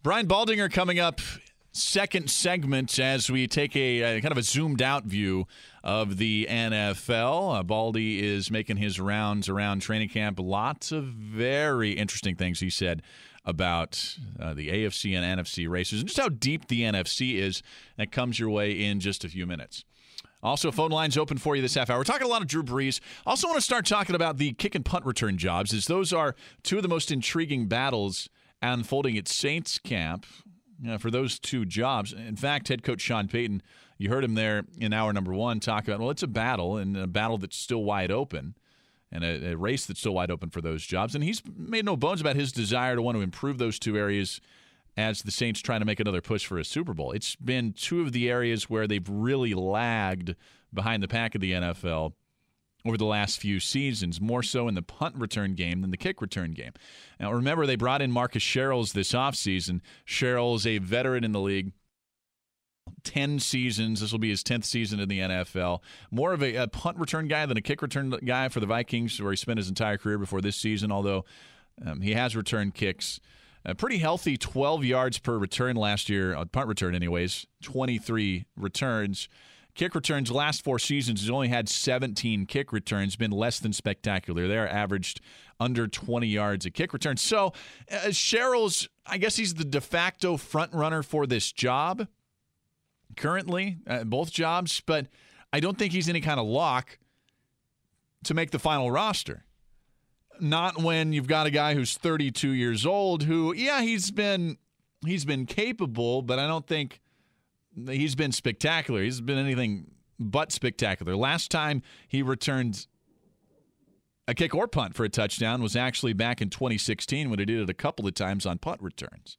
Brian Baldinger coming up second segment as we take a, a, kind of a zoomed out view of the NFL. Uh, Baldy is making his rounds around training camp. Lots of very interesting things he said about uh, the AFC and NFC races and just how deep the NFC is. That comes your way in just a few minutes. Also, phone lines open for you this half hour. We're talking a lot of Drew Brees. Also, want to start talking about the kick and punt return jobs, as those are two of the most intriguing battles unfolding at Saints camp for those two jobs. In fact, head coach Sean Payton, you heard him there in hour number one talk about, well, it's a battle and a battle that's still wide open and a, a race that's still wide open for those jobs. And he's made no bones about his desire to want to improve those two areas as the Saints try to make another push for a Super Bowl. It's been two of the areas where they've really lagged behind the pack of the NFL over the last few seasons, more so in the punt return game than the kick return game. Now, remember, they brought in Marcus Sherels this offseason. Sherels, a veteran in the league, 10 seasons. This will be his 10th season in the NFL. More of a, a, punt return guy than a kick return guy for the Vikings, where he spent his entire career before this season, although um, he has returned kicks. A pretty healthy 12 yards per return last year, uh, punt return, anyways, 23 returns. Kick returns last four seasons, has only had 17 kick returns, been less than spectacular. They're averaged under 20 yards a kick return. So, uh, Sherels, I guess he's the de facto front runner for this job currently, uh, both jobs, but I don't think he's any kind of lock to make the final roster not when you've got a guy who's 32 years old who yeah he's been he's been capable but i don't think he's been spectacular. He's been anything but spectacular. Last time he returned a kick or punt for a touchdown was actually back in 2016 when he did it a couple of times on punt returns.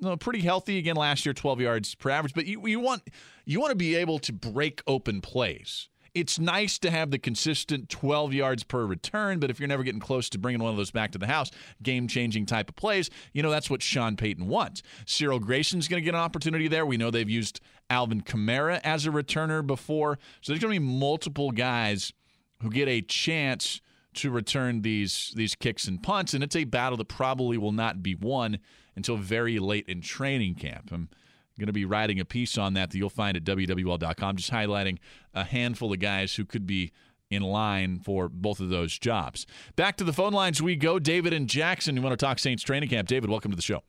No, pretty healthy. Again last year 12 yards per average. But you, you want you want to be able to break open plays it's nice to have the consistent 12 yards per return, but if you're never getting close to bringing one of those back to the house, game changing type of plays, you know, that's what Sean Payton wants. Cyril Grayson's going to get an opportunity there. We know they've used Alvin Kamara as a returner before. So there's going to be multiple guys who get a chance to return these these kicks and punts, and it's a battle that probably will not be won until very late in training camp. I'm, going to be writing a piece on that that you'll find at WWL.com, just highlighting a handful of guys who could be in line for both of those jobs. Back to the phone lines we go. David and Jackson, you want to talk Saints training camp. David, welcome to the show.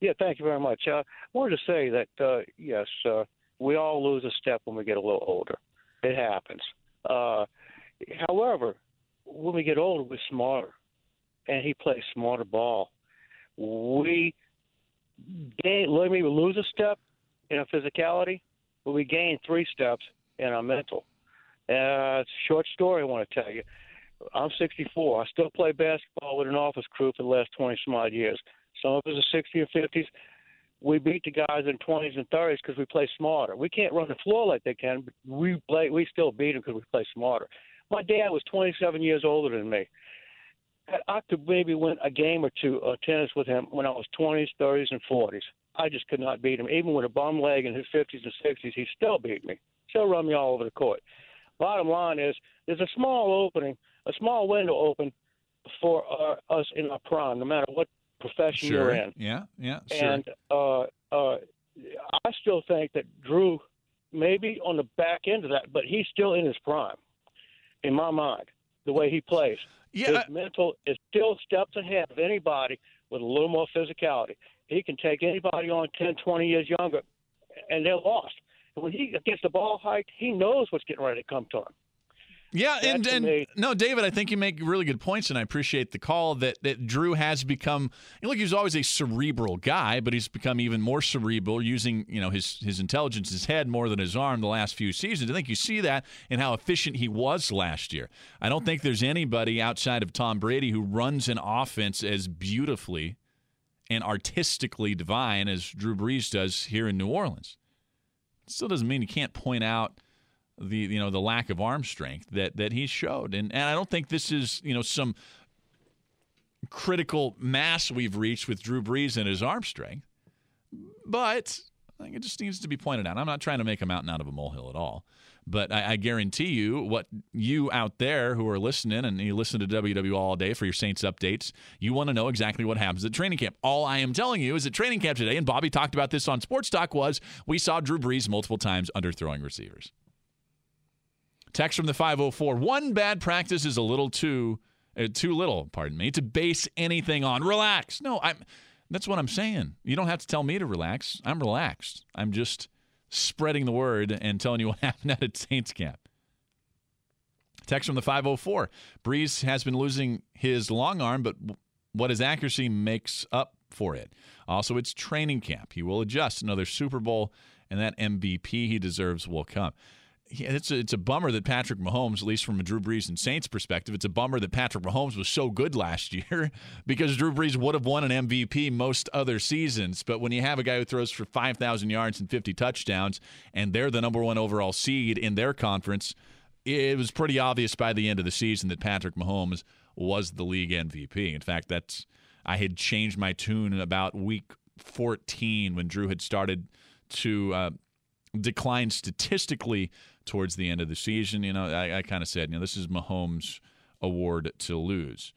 Yeah, thank you very much. Uh, I wanted to say that, uh, yes, uh, we all lose a step when we get a little older. It happens. Uh, however, when we get older, we're smarter, and he plays smarter ball. We gain, let me lose a step in our physicality, but we gain three steps in our mental. Uh, it's a short story I want to tell you. I'm 64. I still play basketball with an office crew for the last 20 some odd years. Some of us are 60 or 50s. We beat the guys in 20s and 30s because we play smarter. We can't run the floor like they can, but we play. We still beat them because we play smarter. My dad was 27 years older than me. I could maybe win a game or two of tennis with him when I was 20s, 30s, and 40s. I just could not beat him. Even with a bum leg in his 50s and 60s, he still beat me. Still run me all over the court. Bottom line is, there's a small opening, a small window open for our, us in our prime, no matter what profession sure. you're in. Yeah, yeah, sure. And uh, uh, I still think that Drew may be on the back end of that, but he's still in his prime, in my mind, the way he plays. Yeah, his mental is still steps ahead of anybody with a little more physicality. He can take anybody on 10, 20 years younger, and they're lost. When he gets the ball hiked, he knows what's getting ready to come to him. Yeah, and, and no, David, I think you make really good points, and I appreciate the call that, that Drew has become. You know, look, he was always a cerebral guy, but he's become even more cerebral, using you know his his intelligence, his head more than his arm the last few seasons. I think you see that in how efficient he was last year. I don't think there's anybody outside of Tom Brady who runs an offense as beautifully and artistically divine as Drew Brees does here in New Orleans. It still doesn't mean you can't point out the you know the lack of arm strength that that he showed, and and I don't think this is you know some critical mass we've reached with Drew Brees and his arm strength, but I think it just needs to be pointed out. I'm not trying to make a mountain out of a molehill at all. But I, I, guarantee you, what you out there who are listening and you listen to WW all day for your Saints updates, you want to know exactly what happens at training camp. All I am telling you is at training camp today, and Bobby talked about this on Sports Talk, was we saw Drew Brees multiple times underthrowing receivers. Text from the 504. One bad practice is a little too, uh, too little, pardon me, to base anything on. Relax. No, I'm. That's what I'm saying. You don't have to tell me to relax. I'm relaxed. I'm just spreading the word and telling you what happened at a Saints camp. Text from the 504. Brees has been losing his long arm, but what his accuracy makes up for it. Also, it's training camp. He will adjust. Another Super Bowl, and that MVP he deserves will come it's a, it's a bummer that Patrick Mahomes, at least from a Drew Brees and Saints perspective, it's a bummer that Patrick Mahomes was so good last year because Drew Brees would have won an MVP most other seasons. But when you have a guy who throws for 5,000 yards and 50 touchdowns, and they're the number one overall seed in their conference, it was pretty obvious by the end of the season that Patrick Mahomes was the league MVP. In fact, that's I had changed my tune about week 14 when Drew had started to. Uh, decline statistically towards the end of the season. You know, I, I kind of said, you know, this is Mahomes' award to lose.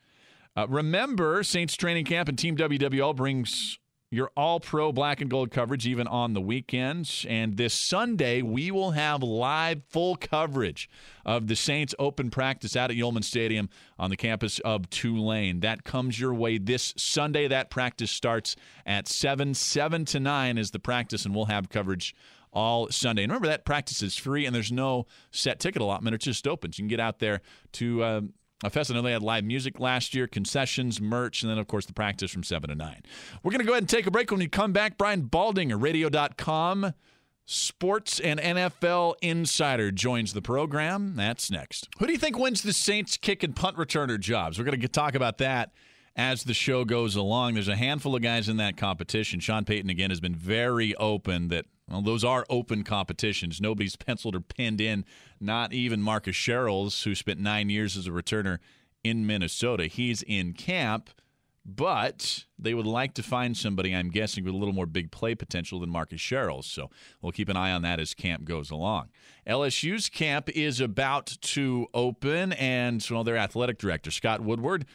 Uh, remember, Saints training camp and Team WWL brings your all pro black and gold coverage even on the weekends. And this Sunday, we will have live full coverage of the Saints open practice out at Yulman Stadium on the campus of Tulane. That comes your way this Sunday. That practice starts at 7. 7 to 9 is the practice, and we'll have coverage all Sunday. And remember, that practice is free and there's no set ticket allotment. It just opens. You can get out there to. Uh, a fest. I know they had live music last year, concessions, merch, and then, of course, the practice from 7 to 9. We're going to go ahead and take a break. When we come back, Brian Baldinger, radio.com, sports and NFL insider, joins the program. That's next. Who do you think wins the Saints kick and punt returner jobs? We're going to talk about that as the show goes along. There's a handful of guys in that competition. Sean Payton, again, has been very open that well, those are open competitions. Nobody's penciled or pinned in, not even Marcus Sherels, who spent nine years as a returner in Minnesota. He's in camp, but they would like to find somebody, I'm guessing, with a little more big play potential than Marcus Sherels. So we'll keep an eye on that as camp goes along. LSU's camp is about to open, and well, their athletic director, Scott Woodward,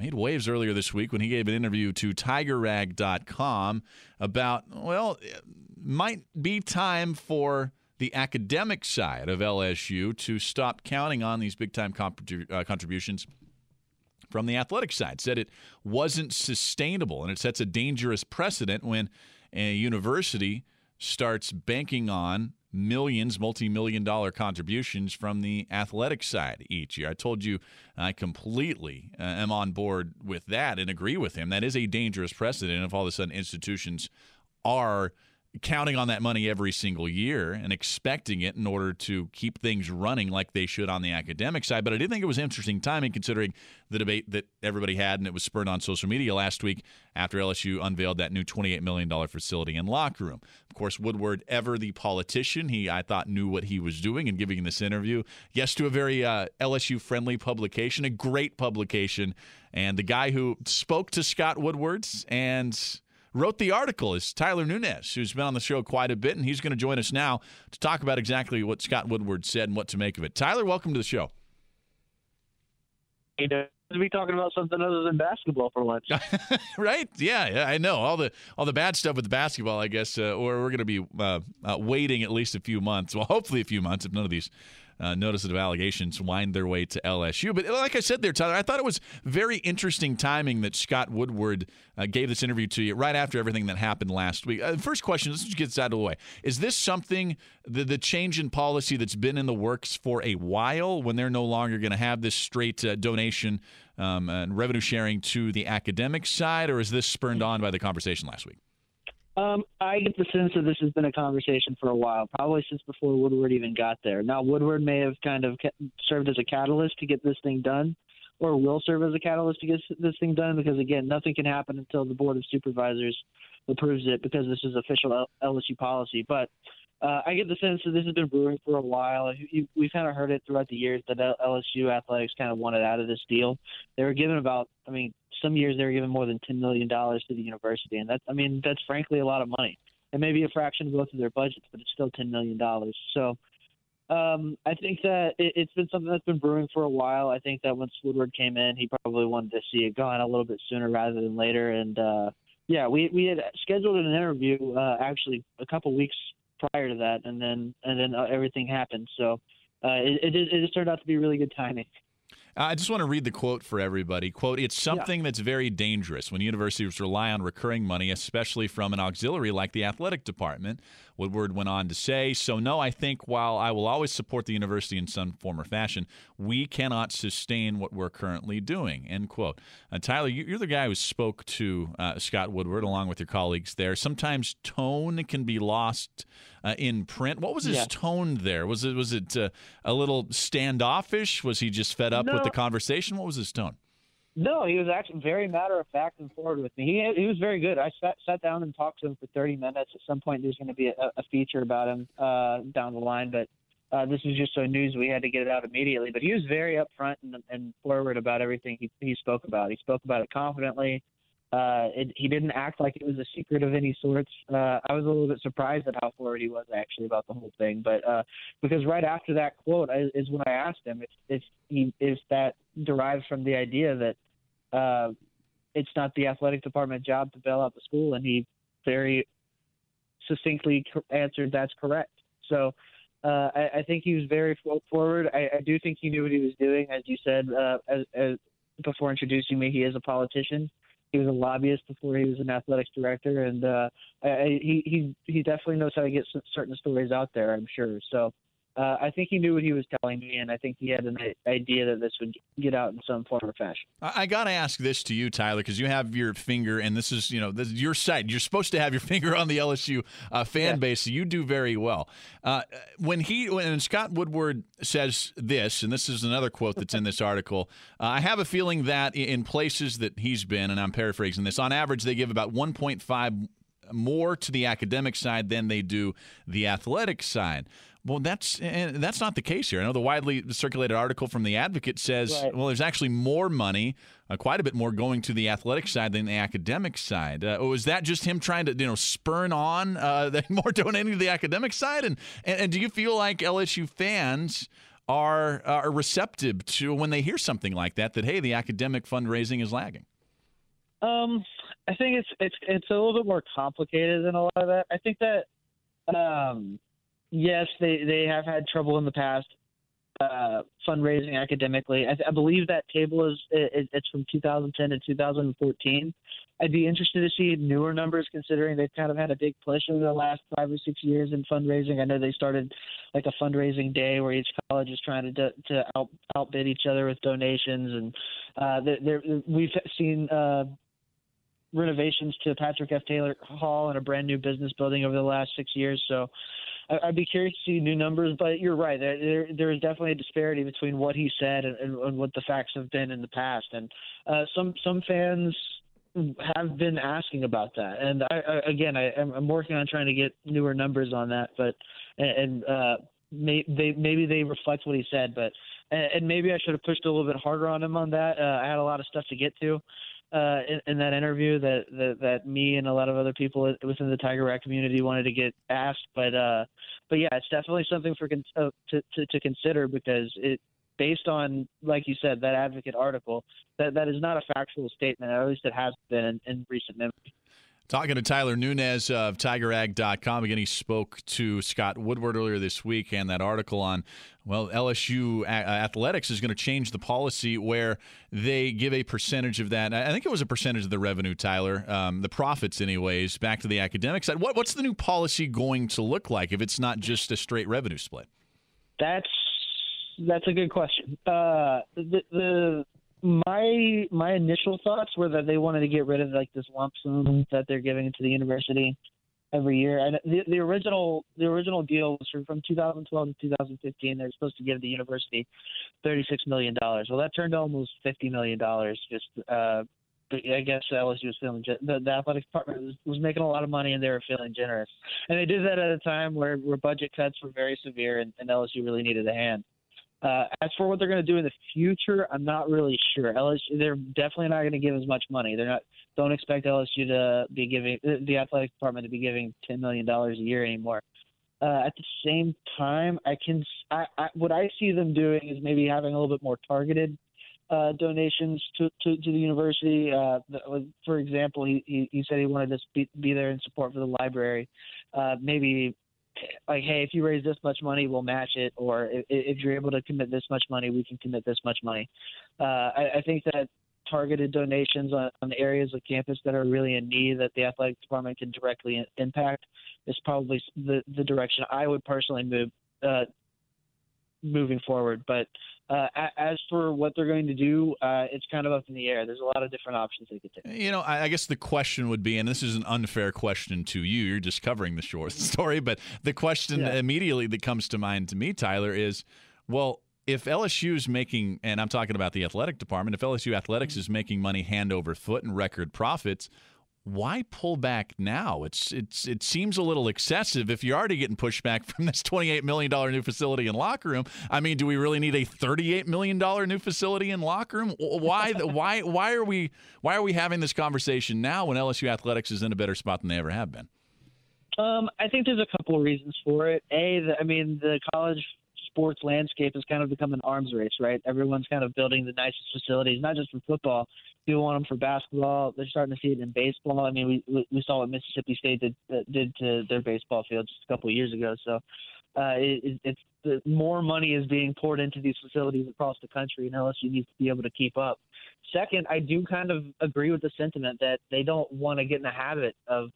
made waves earlier this week when he gave an interview to TigerRag.com about, well, it might be time for the academic side of LSU to stop counting on these big time uh, contributions from the athletic side. Said it wasn't sustainable and it sets a dangerous precedent when a university starts banking on millions, multi million dollar contributions from the athletic side each year. I told you I completely uh, am on board with that and agree with him. That is a dangerous precedent if all of a sudden institutions are counting on that money every single year and expecting it in order to keep things running like they should on the academic side. But I did think it was interesting timing considering the debate that everybody had and it was spurred on social media last week after LSU unveiled that new $28 million facility and locker room. Of course, Woodward, ever the politician, he I thought knew what he was doing in giving this interview. Yes, to a very uh, LSU friendly publication, a great publication. And the guy who spoke to Scott Woodwards and wrote the article is Tyler Nunez, who's been on the show quite a bit, and he's going to join us now to talk about exactly what Scott Woodward said and what to make of it. Tyler, welcome to the show. Hey, to be talking about something other than basketball for once, right? Yeah, yeah, I know all the all the bad stuff with the basketball. I guess, uh, or we're going to be uh, uh, waiting at least a few months. Well, hopefully a few months if none of these uh, notices of allegations wind their way to LSU. But like I said there, Tyler, I thought it was very interesting timing that Scott Woodward uh, gave this interview to you right after everything that happened last week. Uh, first question, let's just get this out of the way. Is this something, the, the change in policy that's been in the works for a while when they're no longer going to have this straight uh, donation um, and revenue sharing to the academic side, or is this spurned on by the conversation last week? Um, I get the sense that this has been a conversation for a while, probably since before Woodward even got there. Now, Woodward may have kind of served as a catalyst to get this thing done, or will serve as a catalyst to get this thing done. Because again, nothing can happen until the board of supervisors approves it because this is official LSU policy. But uh, I get the sense that this has been brewing for a while. We've kind of heard it throughout the years that LSU athletics kind of wanted out of this deal. They were given about, I mean, some years they were given more than ten million dollars to the university, and that's, I mean, that's frankly a lot of money. It may be a fraction of both of their budgets, but it's still ten million dollars. So. Um, I think that it, it's been something that's been brewing for a while. I think that once Woodward came in, he probably wanted to see it going a little bit sooner rather than later. And uh, yeah, we we had scheduled an interview uh, actually a couple weeks prior to that, and then and then uh, everything happened. So uh, it, it it just turned out to be really good timing. I just want to read the quote for everybody. Quote, it's something yeah. that's very dangerous when universities rely on recurring money, especially from an auxiliary like the athletic department. Woodward went on to say, So, no, I think while I will always support the university in some form or fashion, we cannot sustain what we're currently doing. End quote. Uh, Tyler, you're the guy who spoke to uh, Scott Woodward along with your colleagues there. Sometimes tone can be lost uh, in print. What was his yeah. tone there? Was it was it uh, a little standoffish? Was he just fed up no. with the conversation? What was his tone? No, he was actually very matter of fact and forward with me. He he was very good. I sat sat down and talked to him for 30 minutes. At some point, there's going to be a, a feature about him uh, down the line, but uh, this is just so news we had to get it out immediately. But he was very upfront and, and forward about everything he, he spoke about. He spoke about it confidently. Uh, it, he didn't act like it was a secret of any sorts. Uh, I was a little bit surprised at how forward he was actually about the whole thing. But uh, because right after that quote I, is when I asked him if if he if that derives from the idea that uh, it's not the athletic department job to bail out the school, and he very succinctly answered that's correct. So. Uh, I, I think he was very forward. I, I do think he knew what he was doing, as you said uh, as, as before introducing me. He is a politician, he was a lobbyist before he was an athletics director, and uh, I, he he he definitely knows how to get certain stories out there. I'm sure. So uh, I think he knew what he was telling me, and I think he had an idea that this would get out in some form or fashion. I, I got to ask this to you, Tyler, because you have your finger, and this is you know this is your site. You're supposed to have your finger on the LSU uh, fan yeah. base, so you do very well. Uh, when he when Scott Woodward says this, and this is another quote that's in this article, uh, I have a feeling that in places that he's been, and I'm paraphrasing this, on average they give about 1.5 more to the academic side than they do the athletic side. Well, that's that's not the case here. I know the widely circulated article from the Advocate says, right. well, there's actually more money, uh, quite a bit more, going to the athletic side than the academic side. Uh, was that just him trying to, you know, spurn on uh, more donating to the academic side? And, and, and do you feel like LSU fans? Are, are receptive to when they hear something like that that hey the academic fundraising is lagging um i think it's it's it's a little bit more complicated than a lot of that i think that um yes, they they have had trouble in the past uh, fundraising academically. I, I believe that table is it, it's from 2010 to 2014. I'd be interested to see newer numbers, considering they've kind of had a big push over the last five or six years in fundraising. I know they started like a fundraising day where each college is trying to to out, outbid each other with donations, and uh, they're, they're, we've seen. Uh, renovations to Patrick F. Taylor Hall and a brand new business building over the last six years. So I'd be curious to see new numbers, but you're right. There, there is definitely a disparity between what he said and, and, and what the facts have been in the past. And uh, some some fans have been asking about that. And I, I, again, I, I'm working on trying to get newer numbers on that. But and uh, may, they maybe they reflect what he said, but and maybe I should have pushed a little bit harder on him on that. Uh, I had a lot of stuff to get to uh, in, in, that interview that, that, that me and a lot of other people within the Tiger Rag community wanted to get asked. But uh, but yeah, it's definitely something for uh, to, to to consider because it based on like you said that advocate article that that is not a factual statement. At least it has been in, in recent memory. Talking to Tyler Nunez of TigerRag.com. Again, he spoke to Scott Woodward earlier this week, and that article on, well, LSU athletics is going to change the policy where they give a percentage of that. I think it was a percentage of the revenue, Tyler, um, the profits, anyways, back to the academic side. What, what's the new policy going to look like if it's not just a straight revenue split? That's that's a good question. Uh, the, the my my initial thoughts were that they wanted to get rid of like this lump sum that they're giving to the university. every year. And the, the original the original deal was from, from 2012 to 2015. They're supposed to give the university 36 million dollars. Well, that turned to almost 50 million dollars. Just uh, I guess LSU was feeling the, the athletic department was, was making a lot of money and they were feeling generous. And they did that at a time where, where budget cuts were very severe and, and LSU really needed a hand. Uh, as for what they're going to do in the future, I'm not really sure. LSU, they're definitely not going to give as much money. They're not. Don't expect LSU to be giving the athletic department to be giving ten million dollars a year anymore. Uh, at the same time, I can. I, I, what I see them doing is maybe having a little bit more targeted uh, donations to, to, to the university. Uh, for example, he, he, he said he wanted to be, be there in support for the library. Uh, maybe like, hey, if you raise this much money, we'll match it, or if, if you're able to commit this much money, we can commit this much money. Uh, I, I think that targeted donations on, on areas of campus that are really in need that the athletic department can directly impact is probably the the direction I would personally move uh, moving forward. But uh, as for what they're going to do, uh, it's kind of up in the air. There's a lot of different options they could take. You know, I guess the question would be, and this is an unfair question to you. You're just covering the short story, but the question yeah. immediately that comes to mind to me, Tyler, is, well, if LSU is making, and I'm talking about the athletic department, if LSU athletics mm-hmm. is making money hand over foot and record profits, why pull back now? It's it's it seems a little excessive if you're already getting pushback from this 28 million dollar new facility and locker room. I mean, do we really need a 38 million dollar new facility and locker room? Why why why are we why are we having this conversation now when LSU athletics is in a better spot than they ever have been? Um, I think there's a couple of reasons for it. A, the, I mean, the college sports landscape has kind of become an arms race, right? Everyone's kind of building the nicest facilities, not just for football. People want them for basketball. They're starting to see it in baseball. I mean, we we saw what Mississippi State did did to their baseball field just a couple of years ago. So uh, it, it's the more money is being poured into these facilities across the country, and LSU needs to be able to keep up. Second, I do kind of agree with the sentiment that they don't want to get in the habit of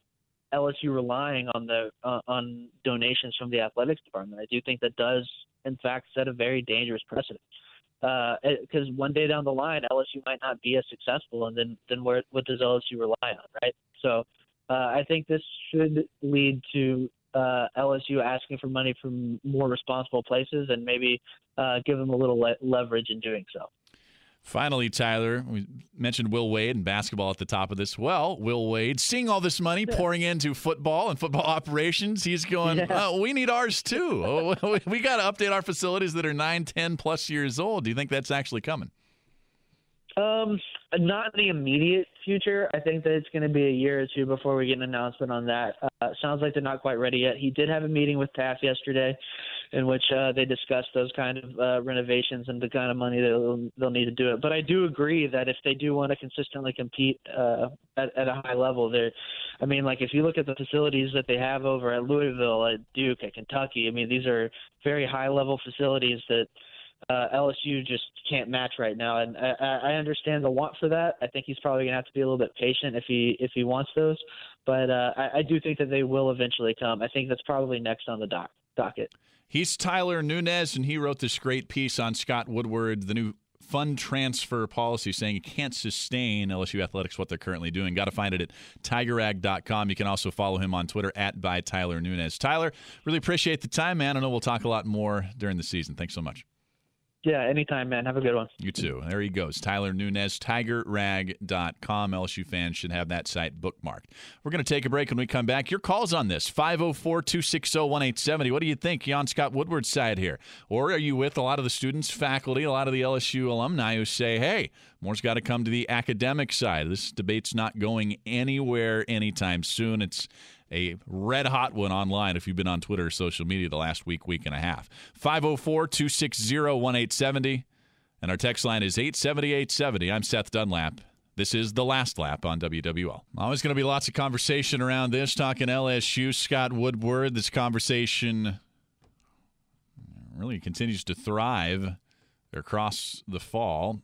LSU relying on the uh, on donations from the athletics department. I do think that does in fact set a very dangerous precedent. Because uh, one day down the line, LSU might not be as successful, and then then where what does LSU rely on, right? So uh, I think this should lead to uh, LSU asking for money from more responsible places, and maybe uh, give them a little le- leverage in doing so. Finally, Tyler, we mentioned Will Wade and basketball at the top of this. Well, Will Wade, seeing all this money pouring into football and football operations, he's going, yeah. oh, we need ours too. Oh, we got to update our facilities that are 9, 10 plus years old. Do you think that's actually coming? Um, not in the immediate future. I think that it's going to be a year or two before we get an announcement on that. Uh, sounds like they're not quite ready yet. He did have a meeting with TAF yesterday, in which uh, they discuss those kind of uh, renovations and the kind of money that they'll, they'll need to do it. But I do agree that if they do want to consistently compete uh, at, at a high level, there, I mean, like if you look at the facilities that they have over at Louisville, at Duke, at Kentucky, I mean, these are very high level facilities that uh, LSU just can't match right now, and I, I understand the want for that. I think he's probably gonna have to be a little bit patient if he if he wants those, but uh, I, I do think that they will eventually come. I think that's probably next on the doc, docket. He's Tyler Nunez, and he wrote this great piece on Scott Woodward, the new fund transfer policy, saying you can't sustain LSU athletics what they're currently doing. Got to find it at tigerrag.com. You can also follow him on Twitter at by Tyler Nunez. Tyler, really appreciate the time, man. I know we'll talk a lot more during the season. Thanks so much. Yeah, anytime, man. Have a good one. You too. There he goes. Tyler Nunez, tigerrag.com. LSU fans should have that site bookmarked. We're going to take a break when we come back. Your calls on this 504 260 1870. What do you think, on Scott Woodward's side here? Or are you with a lot of the students, faculty, a lot of the LSU alumni who say, hey, more's got to come to the academic side? This debate's not going anywhere anytime soon. It's a red hot one online if you've been on Twitter or social media the last week, week and a half. 504 260 1870. And our text line is 87870. I'm Seth Dunlap. This is the last lap on WWL. Always going to be lots of conversation around this, talking LSU, Scott Woodward. This conversation really continues to thrive across the fall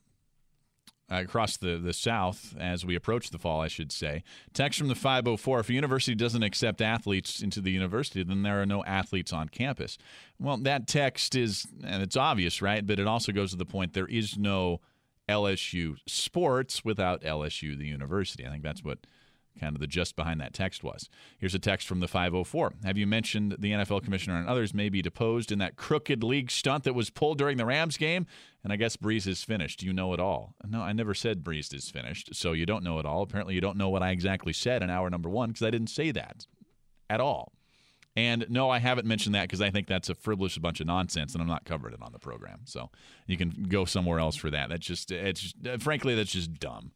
Uh, across the, the South as we approach the fall, I should say. Text from the 504 If a university doesn't accept athletes into the university, then there are no athletes on campus. Well, that text is, and it's obvious, right? But it also goes to the point there is no LSU sports without LSU, the university. I think that's what kind of the just behind that text was. Here's a text from the 504. Have you mentioned the NFL commissioner and others may be deposed in that crooked league stunt that was pulled during the Rams game? And I guess Brees is finished. You know it all. No, I never said Brees is finished. So you don't know it all. Apparently, you don't know what I exactly said in hour number one because I didn't say that at all. And no, I haven't mentioned that because I think that's a frivolous bunch of nonsense, and I'm not covering it on the program. So you can go somewhere else for that. That's just, it's just, uh, frankly, that's just dumb.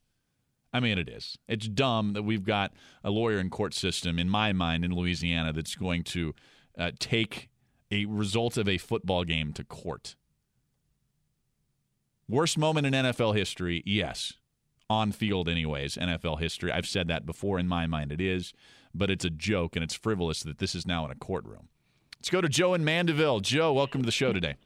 I mean, it is. It's dumb that we've got a lawyer and court system, in my mind, in Louisiana that's going to uh, take a result of a football game to court. Worst moment in NFL history, yes. On field, anyways, NFL history. I've said that before. In my mind, it is, but it's a joke and it's frivolous that this is now in a courtroom. Let's go to Joe in Mandeville. Joe, welcome to the show today.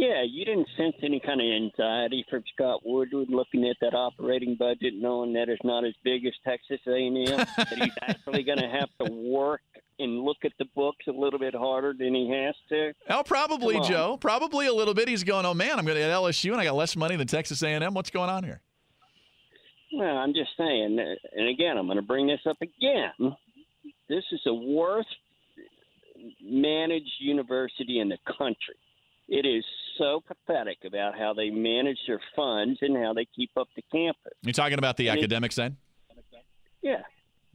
Yeah, you didn't sense any kind of anxiety from Scott Woodward looking at that operating budget, knowing that it's not as big as Texas A&M. that he's actually going to have to work and look at the books a little bit harder than he has to. Oh, probably, Joe. Probably a little bit. He's going, oh man, I'm going to at LSU and I got less money than Texas A&M. What's going on here? Well, I'm just saying, and again, I'm going to bring this up again. This is the worst managed university in the country. It is so pathetic about how they manage their funds and how they keep up the campus. You're talking about the I mean- academic side? Yeah.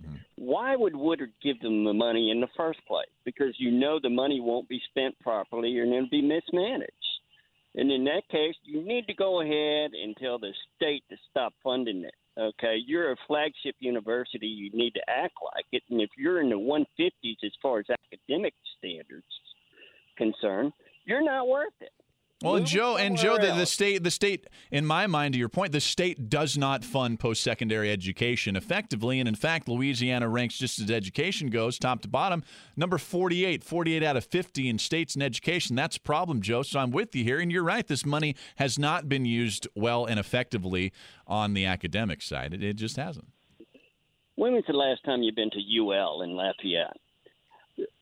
Mm-hmm. Why would Woodward give them the money in the first place? Because you know the money won't be spent properly and it'll be mismanaged. And in that case, you need to go ahead and tell the state to stop funding it. Okay, you're a flagship university. You need to act like it. And if you're in the 150s as far as academic standards concerned, you're not worth it. Well, and Move Joe, and Joe, the, the state, the state, in my mind, to your point, the state does not fund post-secondary education effectively, and in fact, Louisiana ranks just as education goes, top to bottom, number 48, 48 out of 50 in states in education. That's a problem, Joe. So I'm with you here, and you're right. This money has not been used well and effectively on the academic side. It, it just hasn't. When was the last time you've been to UL in Lafayette?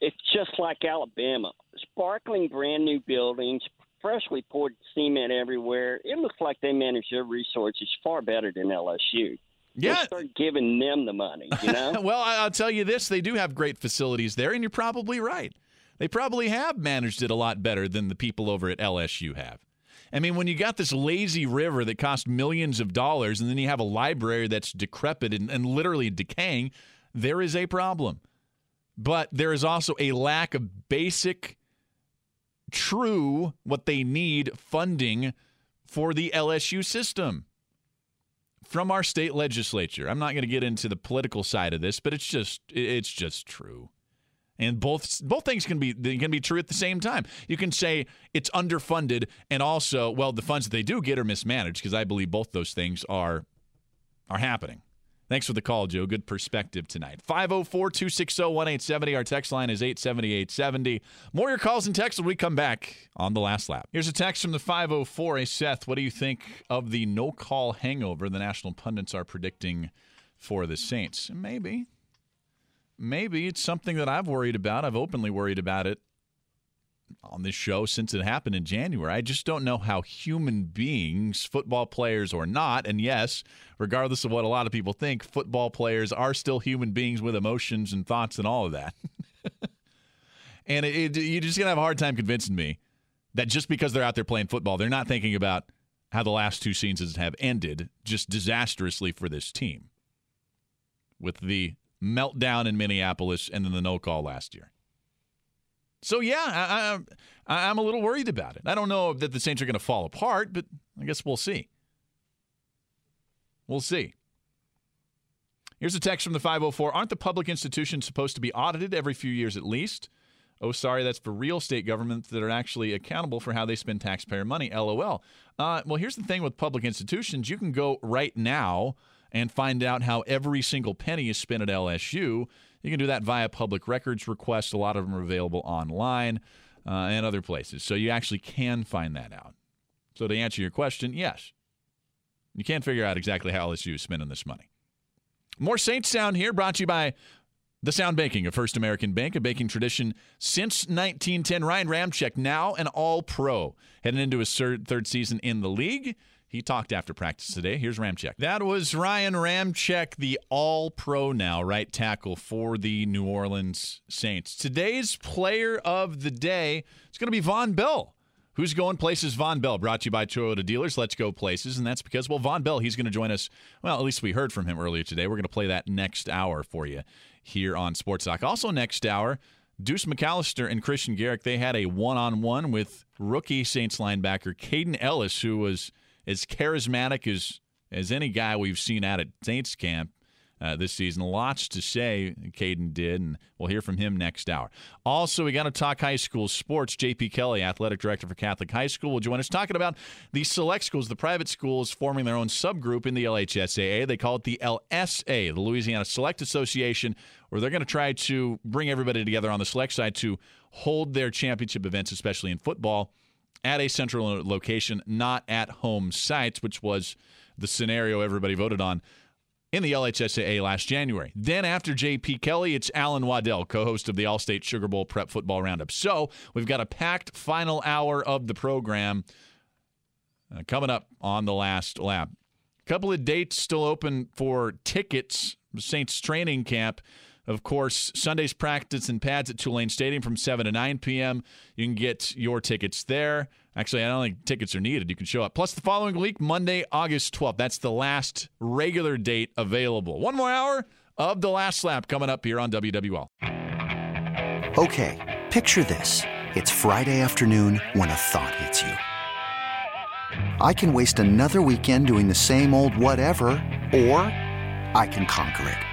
It's just like Alabama. Sparkling brand new buildings, freshly poured cement everywhere. It looks like they manage their resources far better than LSU. Yeah. Start giving them the money, you know? well, I'll tell you this: they do have great facilities there, and you're probably right. They probably have managed it a lot better than the people over at LSU have. I mean, when you got this lazy river that cost millions of dollars, and then you have a library that's decrepit and, and literally decaying, there is a problem. But there is also a lack of basic, true, what they need funding for the LSU system from our state legislature. I'm not going to get into the political side of this, but it's just it's just true. And both both things can be can be true at the same time. You can say it's underfunded and also well the funds that they do get are mismanaged because I believe both those things are are happening. Thanks for the call, Joe. Good perspective tonight. 504 260 1870. Our text line is 87870. More your calls and texts when we come back on the last lap. Here's a text from the 504. Hey, Seth, what do you think of the no call hangover the national pundits are predicting for the Saints? Maybe. Maybe it's something that I've worried about. I've openly worried about it on this show since it happened in January. I just don't know how human beings, football players or not, and yes, regardless of what a lot of people think, football players are still human beings with emotions and thoughts and all of that. and it, it, you're just going to have a hard time convincing me that just because they're out there playing football, they're not thinking about how the last two seasons have ended just disastrously for this team with the meltdown in Minneapolis and then the no call last year. So yeah, I, I, I'm a little worried about it. I don't know that the Saints are going to fall apart, but I guess we'll see. We'll see. Here's a text from the 504. Aren't the public institutions supposed to be audited every few years at least? Oh, sorry, that's for real state governments that are actually accountable for how they spend taxpayer money. LOL. Uh, well, here's the thing with public institutions you can go right now and find out how every single penny is spent at LSU. You can do that via public records requests. A lot of them are available online uh, and other places. So you actually can find that out. So to answer your question, yes. You can figure out exactly how LSU is spending this money. More Saints Sound here, brought to you by the Sound Banking of First American Bank, a banking tradition since 1910. Ryan Ramczyk, now an all pro, heading into his third season in the league. He talked after practice today. Here's Ramczyk. That was Ryan Ramczyk, the all pro now right tackle for the New Orleans Saints. Today's player of the day is going to be Vonn Bell. Who's going places? Vonn Bell, brought to you by Toyota Dealers. Let's go places. And that's because, well, Vonn Bell, he's going to join us. Well, at least we heard from him earlier today. We're going to play that next hour for you here on Sports Talk. Also, next hour, Deuce McAllister and Kristian Garic, they had a one on one with rookie Saints linebacker Kaden Elliss, who was as charismatic as as any guy we've seen out at Saints camp uh, this season. Lots to say, Kaden did, and we'll hear from him next hour. Also, we got to talk high school sports. JP Kelly, athletic director for Catholic High School, will join us talking about the select schools, the private schools forming their own subgroup in the LHSAA. They call it the LSA, the Louisiana Select Association, where they're going to try to bring everybody together on the select side to hold their championship events, especially in football at a central location, not at home sites, which was the scenario everybody voted on in the LHSAA last January. Then after JP Kelly, it's Alan Waddell, co-host of the All-State Sugar Bowl Prep Football Roundup. So we've got a packed final hour of the program uh, coming up on the last lap. A couple of dates still open for tickets. Saints training camp. Of course, Sunday's practice and pads at Tulane Stadium from 7 to 9 p.m. You can get your tickets there. Actually, I don't think tickets are needed. You can show up. Plus, the following week, Monday, August 12th. That's the last regular date available. One more hour of the last lap coming up here on WWL. Okay, picture this. It's Friday afternoon when a thought hits you. I can waste another weekend doing the same old whatever, or I can conquer it.